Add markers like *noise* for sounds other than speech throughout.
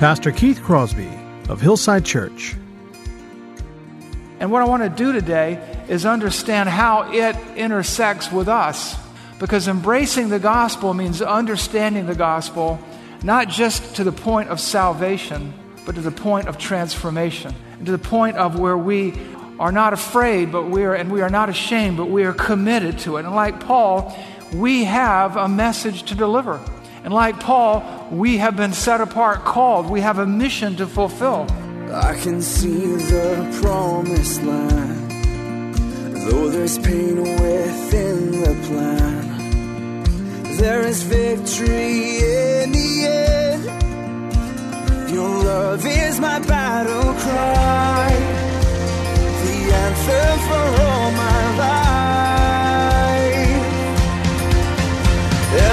Pastor Keith Crosby of Hillside Church. And what I want to do today is understand how it intersects with us. Because embracing the gospel means understanding the gospel, not just to the point of salvation, but to the point of transformation, and to the point of where we are not afraid, but we are, and we are not ashamed, but we are committed to it. And like Paul, we have a message to deliver. And like Paul, we have been set apart, called. We have a mission to fulfill. I can see the promised land, though there's pain within the plan. There is victory in the end. Your love is my battle cry, the anthem for all my life.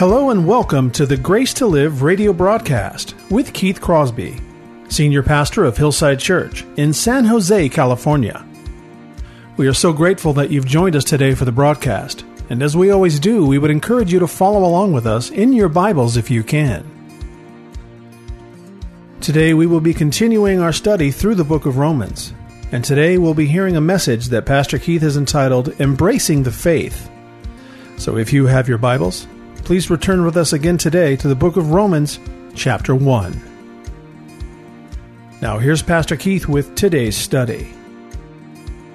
Hello and welcome to the Grace to Live radio broadcast with Keith Crosby, Senior Pastor of Hillside Church in San Jose, California. We are so grateful that you've joined us today for the broadcast, and as we always do, we would encourage you to follow along with us in your Bibles if you can. Today we will be continuing our study through the book of Romans, and today we'll be hearing a message that Pastor Keith has entitled Embracing the Faith. So if you have your Bibles, please return with us again today to the book of Romans, chapter 1. Now here's Pastor Keith with today's study.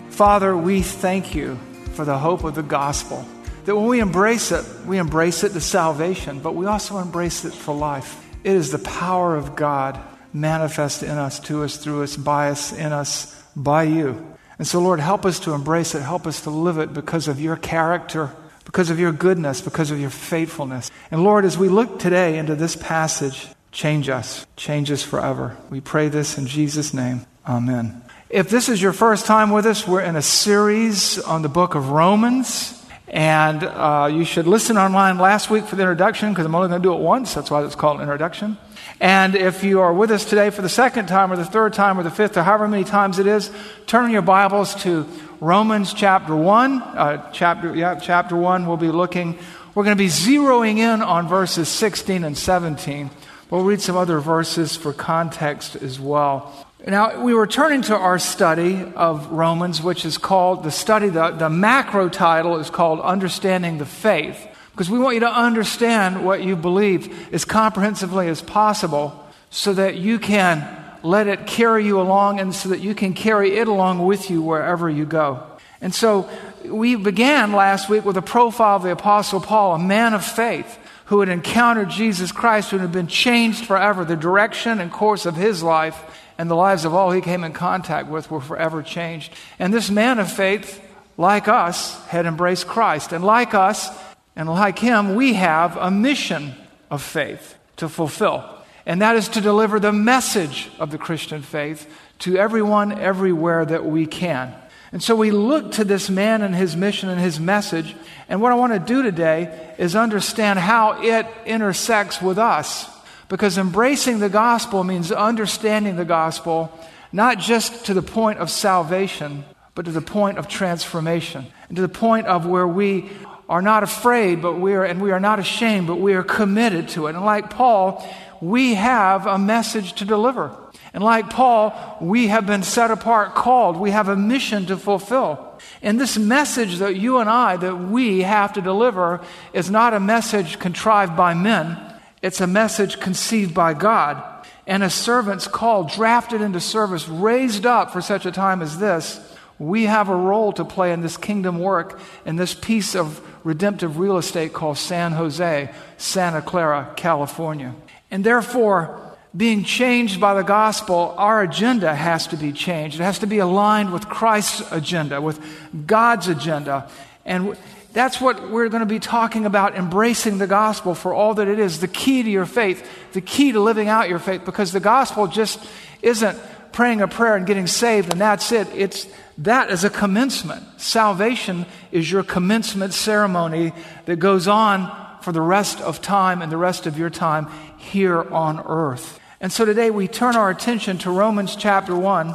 Father, we thank you for the hope of the gospel. That when we embrace it, we embrace it to salvation, but we also embrace it for life. It is the power of God manifest in us, to us, through us, by us, in us, by you. And so, Lord, help us to embrace it, help us to live it because of your character, because of your goodness, because of your faithfulness. And Lord, as we look today into this passage, change us, change us forever. We pray this in Jesus' name. Amen. If this is your first time with us, we're in a series on the book of Romans. And uh, you should listen online last week for the introduction because I'm only going to do it once. That's why it's called introduction. And if you are with us today for the second time or the third time or the fifth or however many times it is, turn your Bibles to Romans chapter 1. Uh, chapter, yeah, chapter 1, we'll be looking. We're going to be zeroing in on verses 16 and 17. We'll read some other verses for context as well. Now, we were turning to our study of Romans, which is called the study, the, the macro title is called Understanding the Faith, because we want you to understand what you believe as comprehensively as possible so that you can let it carry you along and so that you can carry it along with you wherever you go. And so we began last week with a profile of the Apostle Paul, a man of faith who had encountered Jesus Christ, who had been changed forever. The direction and course of his life and the lives of all he came in contact with were forever changed. And this man of faith, like us, had embraced Christ. And like us, and like him, we have a mission of faith to fulfill. And that is to deliver the message of the Christian faith to everyone, everywhere that we can. And so we look to this man and his mission and his message. And what I want to do today is understand how it intersects with us. Because embracing the gospel means understanding the gospel, not just to the point of salvation, but to the point of transformation, and to the point of where we are not afraid, but we are, and we are not ashamed, but we are committed to it. And like Paul, we have a message to deliver. And like Paul, we have been set apart, called. We have a mission to fulfill. And this message that you and I, that we have to deliver, is not a message contrived by men. It's a message conceived by God. and as servants called, drafted into service, raised up for such a time as this, we have a role to play in this kingdom work in this piece of redemptive real estate called San Jose, Santa Clara, California. And therefore, being changed by the gospel, our agenda has to be changed. It has to be aligned with Christ's agenda, with God's agenda. And that's what we're going to be talking about embracing the gospel for all that it is the key to your faith, the key to living out your faith, because the gospel just isn't praying a prayer and getting saved and that's it. It's that is a commencement. Salvation is your commencement ceremony that goes on for the rest of time and the rest of your time here on earth. And so today we turn our attention to Romans chapter 1,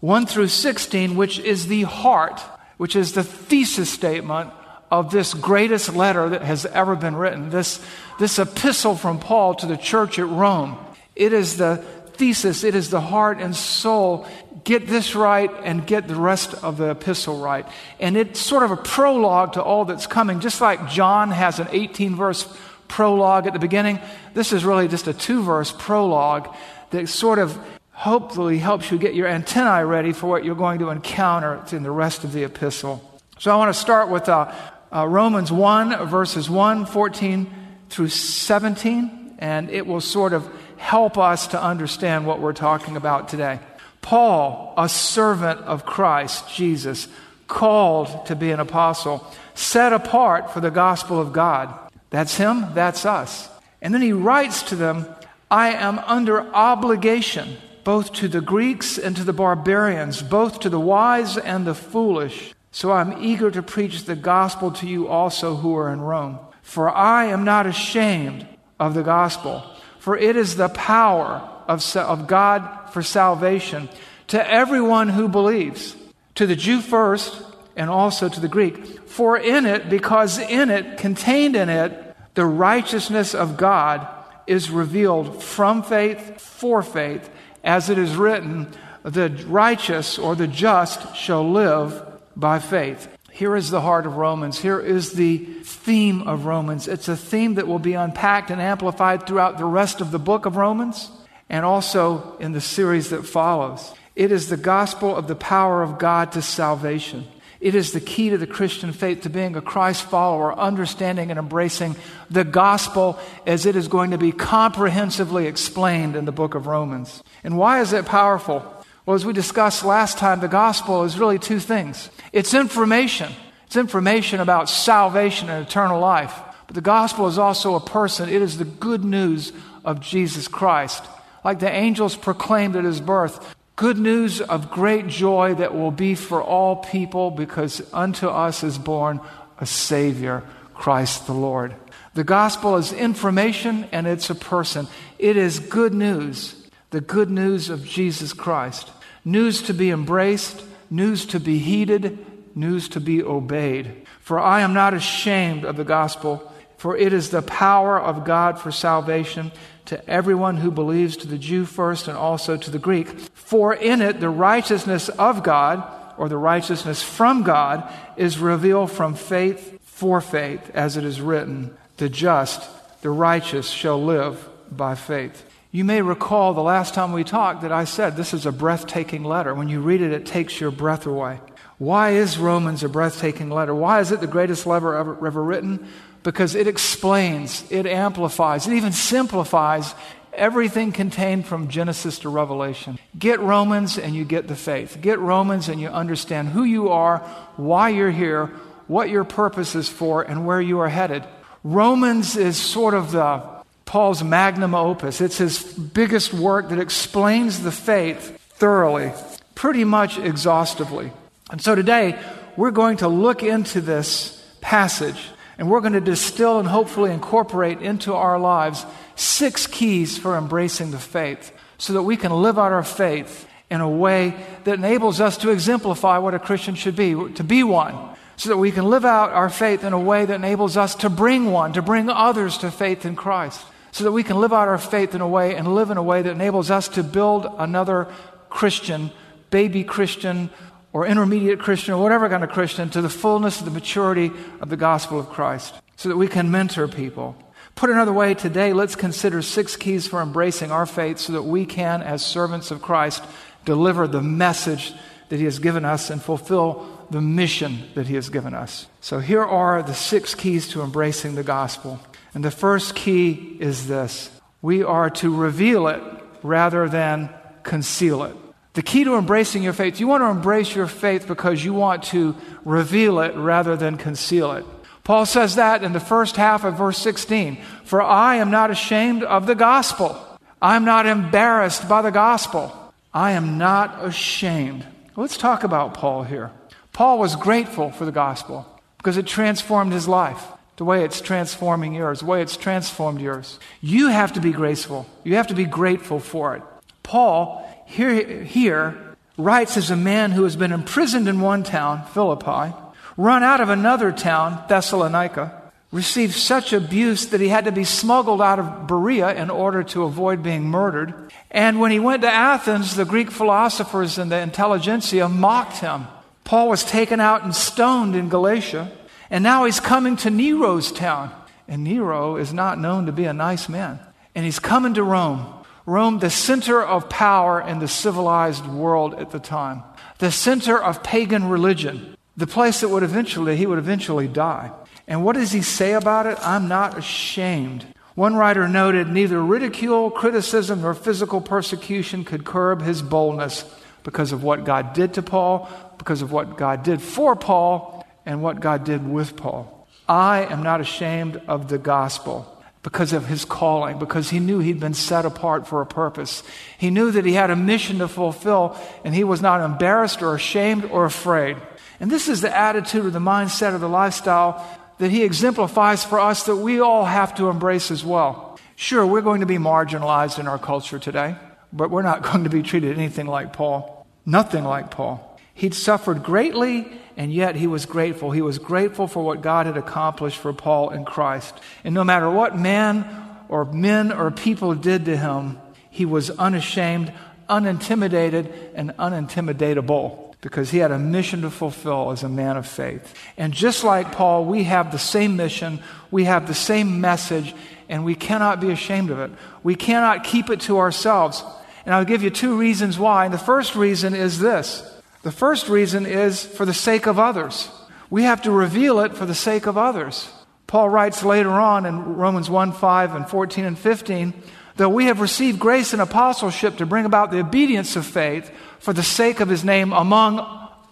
1 through 16, which is the heart, which is the thesis statement of this greatest letter that has ever been written, this, this epistle from Paul to the church at Rome. It is the thesis, it is the heart and soul. Get this right and get the rest of the epistle right. And it's sort of a prologue to all that's coming, just like John has an 18 verse prologue at the beginning. This is really just a two verse prologue that sort of hopefully helps you get your antennae ready for what you're going to encounter in the rest of the epistle. So I want to start with uh, uh, Romans 1, verses 1, 14 through 17, and it will sort of help us to understand what we're talking about today. Paul, a servant of Christ Jesus, called to be an apostle, set apart for the gospel of God that's him, that's us. And then he writes to them, I am under obligation both to the Greeks and to the barbarians, both to the wise and the foolish. So I'm eager to preach the gospel to you also who are in Rome. For I am not ashamed of the gospel, for it is the power of, of God for salvation to everyone who believes, to the Jew first, and also to the Greek. For in it, because in it, contained in it, the righteousness of God is revealed from faith for faith, as it is written, the righteous or the just shall live by faith. Here is the heart of Romans. Here is the theme of Romans. It's a theme that will be unpacked and amplified throughout the rest of the book of Romans and also in the series that follows. It is the gospel of the power of God to salvation. It is the key to the Christian faith, to being a Christ follower, understanding and embracing the gospel as it is going to be comprehensively explained in the book of Romans. And why is it powerful? Well, as we discussed last time, the gospel is really two things it's information, it's information about salvation and eternal life. But the gospel is also a person, it is the good news of Jesus Christ. Like the angels proclaimed at his birth, good news of great joy that will be for all people because unto us is born a Savior, Christ the Lord. The gospel is information and it's a person. It is good news, the good news of Jesus Christ. News to be embraced, news to be heeded, news to be obeyed. For I am not ashamed of the gospel, for it is the power of God for salvation to everyone who believes, to the Jew first and also to the Greek. For in it the righteousness of God, or the righteousness from God, is revealed from faith for faith, as it is written, the just, the righteous shall live by faith. You may recall the last time we talked that I said this is a breathtaking letter. When you read it, it takes your breath away. Why is Romans a breathtaking letter? Why is it the greatest letter ever, ever written? Because it explains, it amplifies, it even simplifies everything contained from Genesis to Revelation. Get Romans and you get the faith. Get Romans and you understand who you are, why you're here, what your purpose is for, and where you are headed. Romans is sort of the Paul's magnum opus. It's his biggest work that explains the faith thoroughly, pretty much exhaustively. And so today, we're going to look into this passage and we're going to distill and hopefully incorporate into our lives six keys for embracing the faith so that we can live out our faith in a way that enables us to exemplify what a Christian should be, to be one, so that we can live out our faith in a way that enables us to bring one, to bring others to faith in Christ, so that we can live out our faith in a way and live in a way that enables us to build another Christian, baby Christian, or intermediate Christian or whatever kind of Christian to the fullness of the maturity of the gospel of Christ so that we can mentor people. Put another way, today let's consider six keys for embracing our faith so that we can, as servants of Christ, deliver the message that He has given us and fulfill the mission that He has given us. So here are the six keys to embracing the gospel. And the first key is this we are to reveal it rather than conceal it. The key to embracing your faith, you want to embrace your faith because you want to reveal it rather than conceal it. Paul says that in the first half of verse 16. For I am not ashamed of the gospel. I'm not embarrassed by the gospel. I am not ashamed. Let's talk about Paul here. Paul was grateful for the gospel because it transformed his life the way it's transforming yours, the way it's transformed yours. You have to be graceful. You have to be grateful for it. Paul here, here writes as a man who has been imprisoned in one town, Philippi, run out of another town, Thessalonica, received such abuse that he had to be smuggled out of Berea in order to avoid being murdered. And when he went to Athens, the Greek philosophers and the intelligentsia mocked him. Paul was taken out and stoned in Galatia. And now he's coming to Nero's town. And Nero is not known to be a nice man. And he's coming to Rome. Rome, the center of power in the civilized world at the time, the center of pagan religion, the place that would eventually, he would eventually die. And what does he say about it? I'm not ashamed. One writer noted neither ridicule, criticism, nor physical persecution could curb his boldness because of what God did to Paul, because of what God did for Paul, and what God did with Paul. I am not ashamed of the gospel because of his calling, because he knew he'd been set apart for a purpose. He knew that he had a mission to fulfill, and he was not embarrassed or ashamed or afraid. And this is the attitude or the mindset or the lifestyle that he exemplifies for us that we all have to embrace as well. Sure, we're going to be marginalized in our culture today, but we're not *laughs* going to be treated anything like Paul. Nothing like Paul. He'd suffered greatly and yet he was grateful. He was grateful for what God had accomplished for Paul in Christ. And no matter what man or men or people did to him, he was unashamed, unintimidated, and unintimidatable because he had a mission to fulfill as a man of faith. And just like Paul, we have the same mission, we have the same message, and we cannot be ashamed of it. We cannot keep it to ourselves. And I'll give you two reasons why. And the first reason is this the first reason is for the sake of others. We have to reveal it for the sake of others. Paul writes later on in Romans 1 5 and 14 and 15 though we have received grace and apostleship to bring about the obedience of faith for the sake of his name among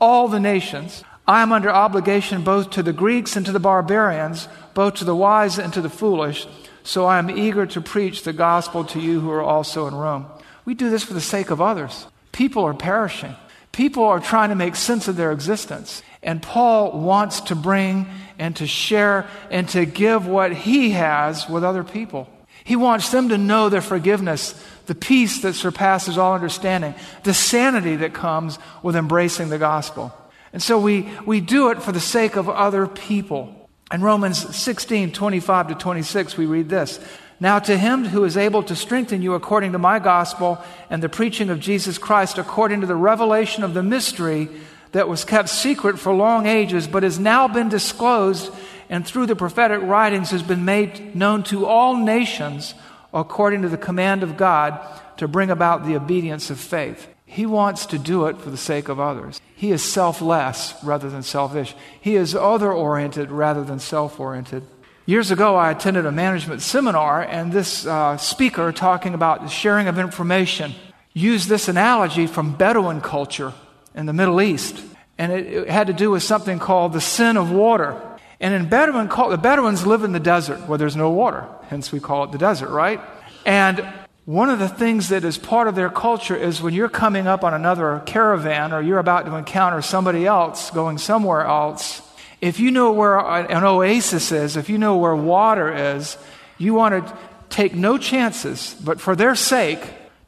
all the nations, I am under obligation both to the Greeks and to the barbarians, both to the wise and to the foolish. So I am eager to preach the gospel to you who are also in Rome. We do this for the sake of others. People are perishing. People are trying to make sense of their existence. And Paul wants to bring and to share and to give what he has with other people. He wants them to know their forgiveness, the peace that surpasses all understanding, the sanity that comes with embracing the gospel. And so we, we do it for the sake of other people. In Romans 16, 25 to 26, we read this now, to him who is able to strengthen you according to my gospel and the preaching of Jesus Christ, according to the revelation of the mystery that was kept secret for long ages, but has now been disclosed and through the prophetic writings has been made known to all nations according to the command of God to bring about the obedience of faith. He wants to do it for the sake of others. He is selfless rather than selfish. He is other oriented rather than self oriented. Years ago, I attended a management seminar, and this uh, speaker, talking about the sharing of information, used this analogy from Bedouin culture in the Middle East. And it, it had to do with something called the sin of water. And in Bedouin, culture, the Bedouins live in the desert where there's no water, hence we call it the desert, right? And one of the things that is part of their culture is when you're coming up on another caravan or you're about to encounter somebody else going somewhere else, if you know where an oasis is, if you know where water is, you want to take no chances, but for their sake,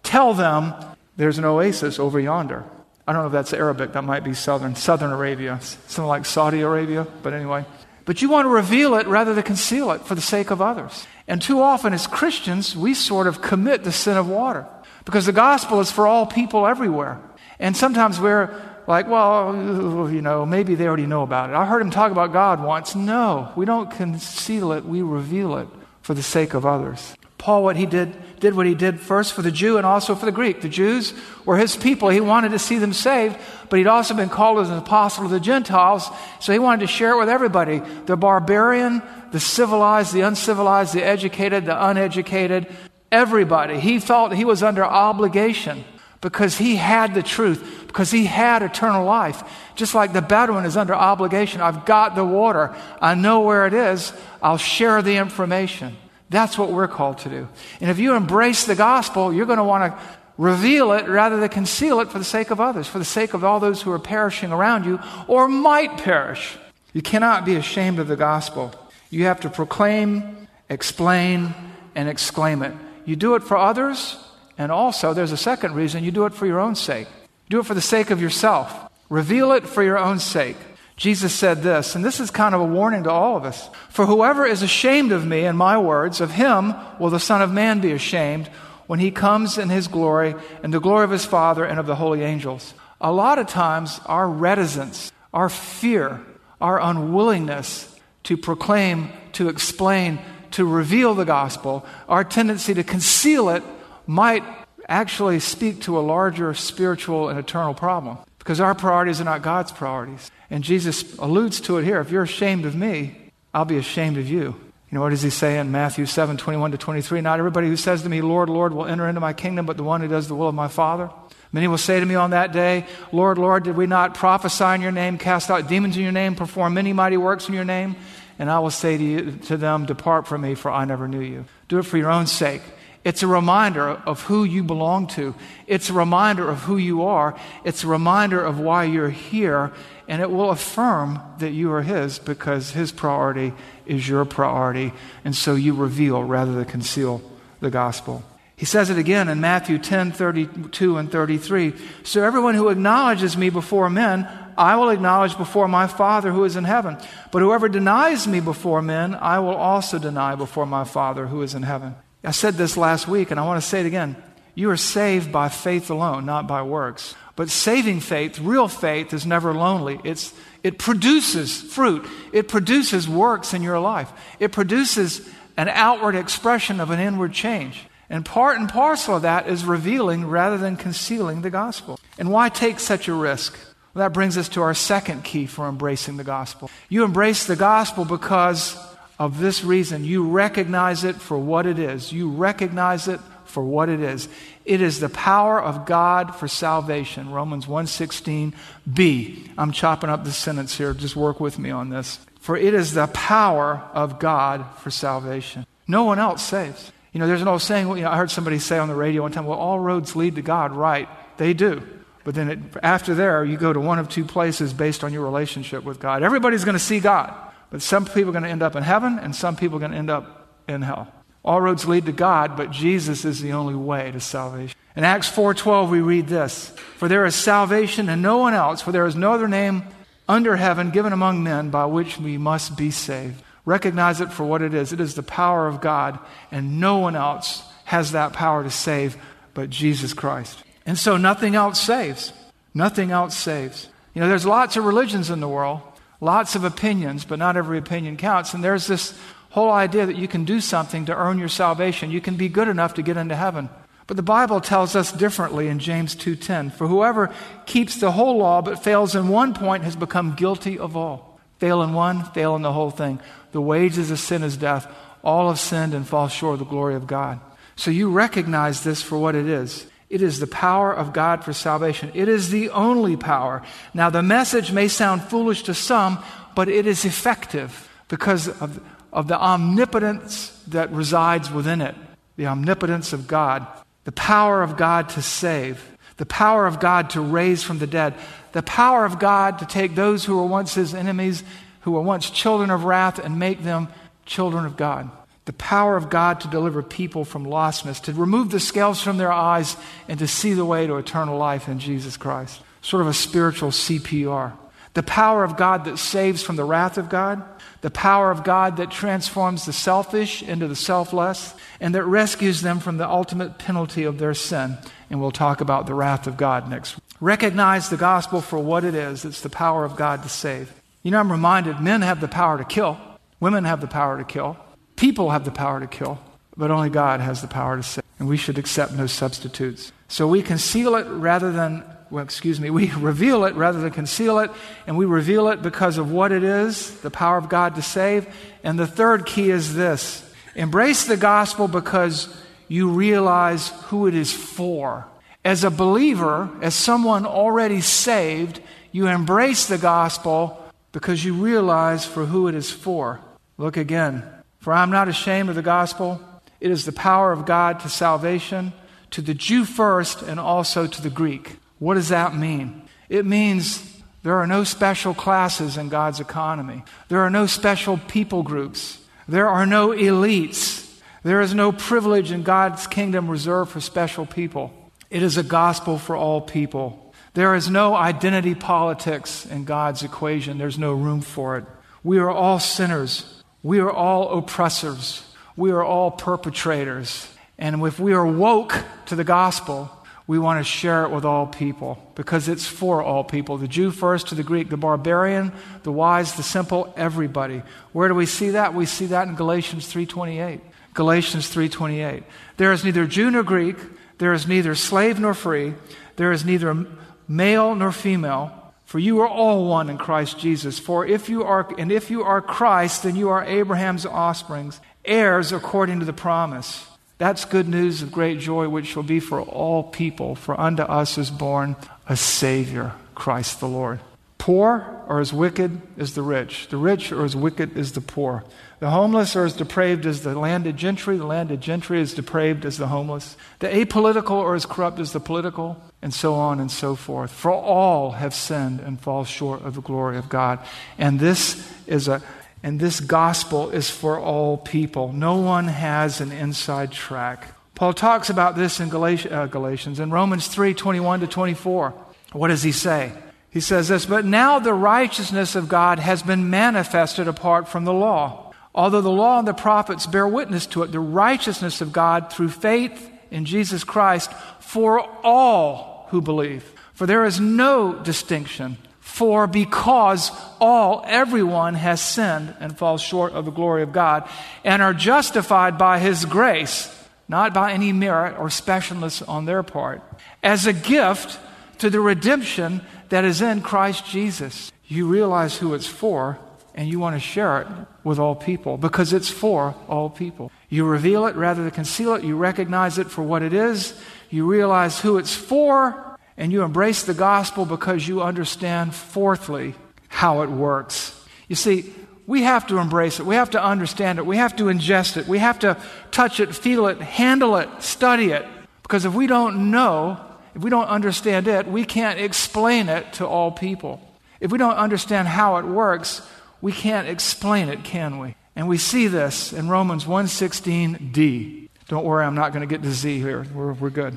tell them there's an oasis over yonder. I don't know if that's Arabic, that might be southern, southern Arabia, something like Saudi Arabia, but anyway. But you want to reveal it rather than conceal it for the sake of others. And too often as Christians, we sort of commit the sin of water because the gospel is for all people everywhere. And sometimes we're like, well, you know, maybe they already know about it. I heard him talk about God once. No, we don't conceal it, we reveal it for the sake of others. Paul, what he did, did what he did first for the Jew and also for the Greek. The Jews were his people. He wanted to see them saved, but he'd also been called as an apostle to the Gentiles, so he wanted to share it with everybody the barbarian, the civilized, the uncivilized, the educated, the uneducated, everybody. He felt he was under obligation because he had the truth, because he had eternal life. Just like the Bedouin is under obligation. I've got the water, I know where it is, I'll share the information. That's what we're called to do. And if you embrace the gospel, you're going to want to reveal it rather than conceal it for the sake of others, for the sake of all those who are perishing around you or might perish. You cannot be ashamed of the gospel. You have to proclaim, explain, and exclaim it. You do it for others, and also there's a second reason you do it for your own sake. Do it for the sake of yourself. Reveal it for your own sake. Jesus said this, and this is kind of a warning to all of us. For whoever is ashamed of me and my words, of him will the Son of Man be ashamed when he comes in his glory and the glory of his Father and of the holy angels. A lot of times, our reticence, our fear, our unwillingness to proclaim, to explain, to reveal the gospel, our tendency to conceal it might actually speak to a larger spiritual and eternal problem because our priorities are not God's priorities. And Jesus alludes to it here. If you're ashamed of me, I'll be ashamed of you. You know, what does he say in Matthew 7 21 to 23? Not everybody who says to me, Lord, Lord, will enter into my kingdom, but the one who does the will of my Father. Many will say to me on that day, Lord, Lord, did we not prophesy in your name, cast out demons in your name, perform many mighty works in your name? And I will say to, you, to them, Depart from me, for I never knew you. Do it for your own sake. It's a reminder of who you belong to. It's a reminder of who you are. It's a reminder of why you're here. And it will affirm that you are His because His priority is your priority. And so you reveal rather than conceal the gospel. He says it again in Matthew 10 32 and 33. So everyone who acknowledges me before men, I will acknowledge before my Father who is in heaven. But whoever denies me before men, I will also deny before my Father who is in heaven. I said this last week, and I want to say it again. You are saved by faith alone, not by works. But saving faith, real faith, is never lonely. It's, it produces fruit, it produces works in your life, it produces an outward expression of an inward change. And part and parcel of that is revealing rather than concealing the gospel. And why take such a risk? Well, that brings us to our second key for embracing the gospel. You embrace the gospel because of this reason. You recognize it for what it is. You recognize it for what it is. It is the power of God for salvation. Romans 1:16b. I'm chopping up the sentence here. Just work with me on this. For it is the power of God for salvation. No one else saves. You know, there's an old saying, you know, I heard somebody say on the radio one time, well, all roads lead to God. Right, they do. But then it, after there, you go to one of two places based on your relationship with God. Everybody's going to see God. But some people are going to end up in heaven, and some people are going to end up in hell. All roads lead to God, but Jesus is the only way to salvation. In Acts 4:12 we read this, "For there is salvation in no one else, for there is no other name under heaven given among men by which we must be saved." Recognize it for what it is. It is the power of God, and no one else has that power to save but Jesus Christ. And so nothing else saves. Nothing else saves. You know, there's lots of religions in the world, Lots of opinions, but not every opinion counts. And there's this whole idea that you can do something to earn your salvation. You can be good enough to get into heaven. But the Bible tells us differently in James 2:10. For whoever keeps the whole law but fails in one point has become guilty of all. Fail in one, fail in the whole thing. The wages of sin is death. All have sinned and fall short of the glory of God. So you recognize this for what it is. It is the power of God for salvation. It is the only power. Now, the message may sound foolish to some, but it is effective because of, of the omnipotence that resides within it. The omnipotence of God, the power of God to save, the power of God to raise from the dead, the power of God to take those who were once his enemies, who were once children of wrath, and make them children of God the power of God to deliver people from lostness, to remove the scales from their eyes, and to see the way to eternal life in Jesus Christ. Sort of a spiritual CPR. The power of God that saves from the wrath of God, the power of God that transforms the selfish into the selfless, and that rescues them from the ultimate penalty of their sin. And we'll talk about the wrath of God next. Recognize the gospel for what it is it's the power of God to save. You know, I'm reminded men have the power to kill, women have the power to kill. People have the power to kill, but only God has the power to save. And we should accept no substitutes. So we conceal it rather than, well, excuse me, *laughs* we reveal it rather than conceal it. And we reveal it because of what it is the power of God to save. And the third key is this embrace the gospel because you realize who it is for. As a believer, as someone already saved, you embrace the gospel because you realize for who it is for. Look again. For I'm not ashamed of the gospel. It is the power of God to salvation, to the Jew first, and also to the Greek. What does that mean? It means there are no special classes in God's economy, there are no special people groups, there are no elites. There is no privilege in God's kingdom reserved for special people. It is a gospel for all people. There is no identity politics in God's equation. There's no room for it. We are all sinners. We are all oppressors. We are all perpetrators. And if we are woke to the gospel, we want to share it with all people because it's for all people the Jew first to the Greek, the barbarian, the wise, the simple, everybody. Where do we see that? We see that in Galatians 3:28. Galatians 3:28. There is neither Jew nor Greek, there is neither slave nor free, there is neither male nor female, for you are all one in Christ Jesus. For if you are and if you are Christ, then you are Abraham's offspring, heirs according to the promise. That's good news of great joy, which shall be for all people. For unto us is born a Savior, Christ the Lord. Poor are as wicked as the rich. The rich are as wicked as the poor. The homeless are as depraved as the landed gentry. The landed gentry is depraved as the homeless. The apolitical are as corrupt as the political, and so on and so forth. For all have sinned and fall short of the glory of God. And this is a and this gospel is for all people. No one has an inside track. Paul talks about this in Galatians, uh, Galatians in Romans 3 21 to 24. What does he say? He says this, but now the righteousness of God has been manifested apart from the law. Although the law and the prophets bear witness to it, the righteousness of God through faith in Jesus Christ for all who believe. For there is no distinction. For because all, everyone has sinned and falls short of the glory of God and are justified by His grace, not by any merit or specialness on their part, as a gift to the redemption that is in Christ Jesus. You realize who it's for and you want to share it with all people because it's for all people. You reveal it rather than conceal it. You recognize it for what it is. You realize who it's for and you embrace the gospel because you understand, fourthly, how it works. You see, we have to embrace it. We have to understand it. We have to ingest it. We have to touch it, feel it, handle it, study it. Because if we don't know, if we don't understand it, we can't explain it to all people. If we don't understand how it works, we can't explain it, can we? And we see this in Romans 1:16d. Don't worry, I'm not going to get to Z here. We're, we're good.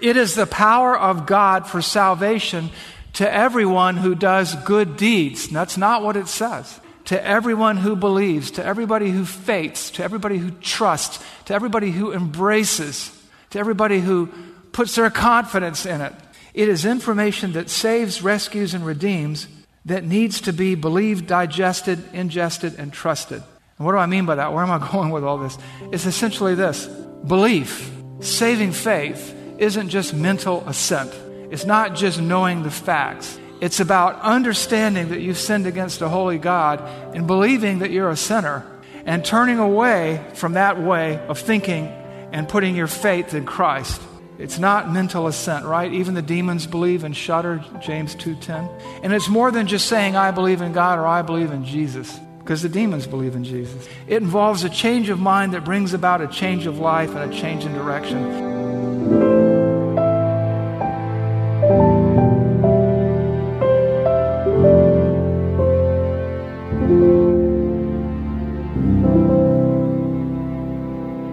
It is the power of God for salvation to everyone who does good deeds. that's not what it says. To everyone who believes, to everybody who faiths, to everybody who trusts, to everybody who embraces, to everybody who puts their confidence in it. It is information that saves, rescues, and redeems that needs to be believed, digested, ingested, and trusted. And what do I mean by that? Where am I *laughs* going with all this? It's essentially this belief, saving faith isn't just mental assent, it's not just knowing the facts. It's about understanding that you've sinned against a holy God and believing that you're a sinner and turning away from that way of thinking and putting your faith in Christ. It's not mental assent, right? Even the demons believe and shudder, James 2:10. And it's more than just saying I believe in God or I believe in Jesus, because the demons believe in Jesus. It involves a change of mind that brings about a change of life and a change in direction.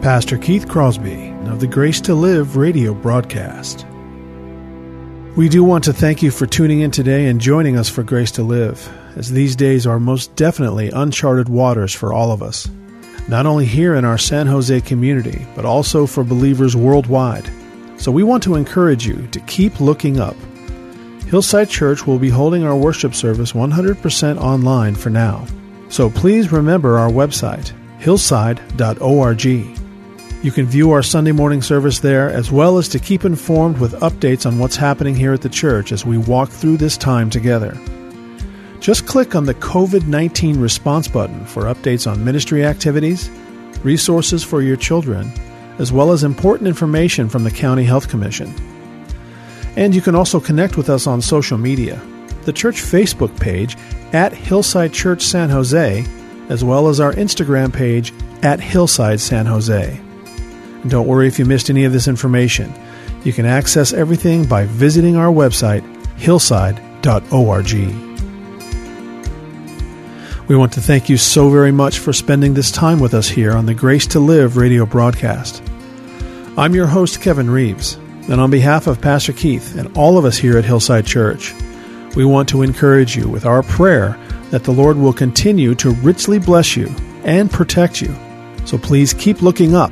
Pastor Keith Crosby the Grace to Live radio broadcast. We do want to thank you for tuning in today and joining us for Grace to Live, as these days are most definitely uncharted waters for all of us, not only here in our San Jose community, but also for believers worldwide. So we want to encourage you to keep looking up. Hillside Church will be holding our worship service 100% online for now. So please remember our website hillside.org. You can view our Sunday morning service there as well as to keep informed with updates on what's happening here at the church as we walk through this time together. Just click on the COVID 19 response button for updates on ministry activities, resources for your children, as well as important information from the County Health Commission. And you can also connect with us on social media. The church Facebook page at Hillside Church San Jose, as well as our Instagram page at Hillside San Jose. And don't worry if you missed any of this information. You can access everything by visiting our website, hillside.org. We want to thank you so very much for spending this time with us here on the Grace to Live radio broadcast. I'm your host, Kevin Reeves, and on behalf of Pastor Keith and all of us here at Hillside Church, we want to encourage you with our prayer that the Lord will continue to richly bless you and protect you. So please keep looking up,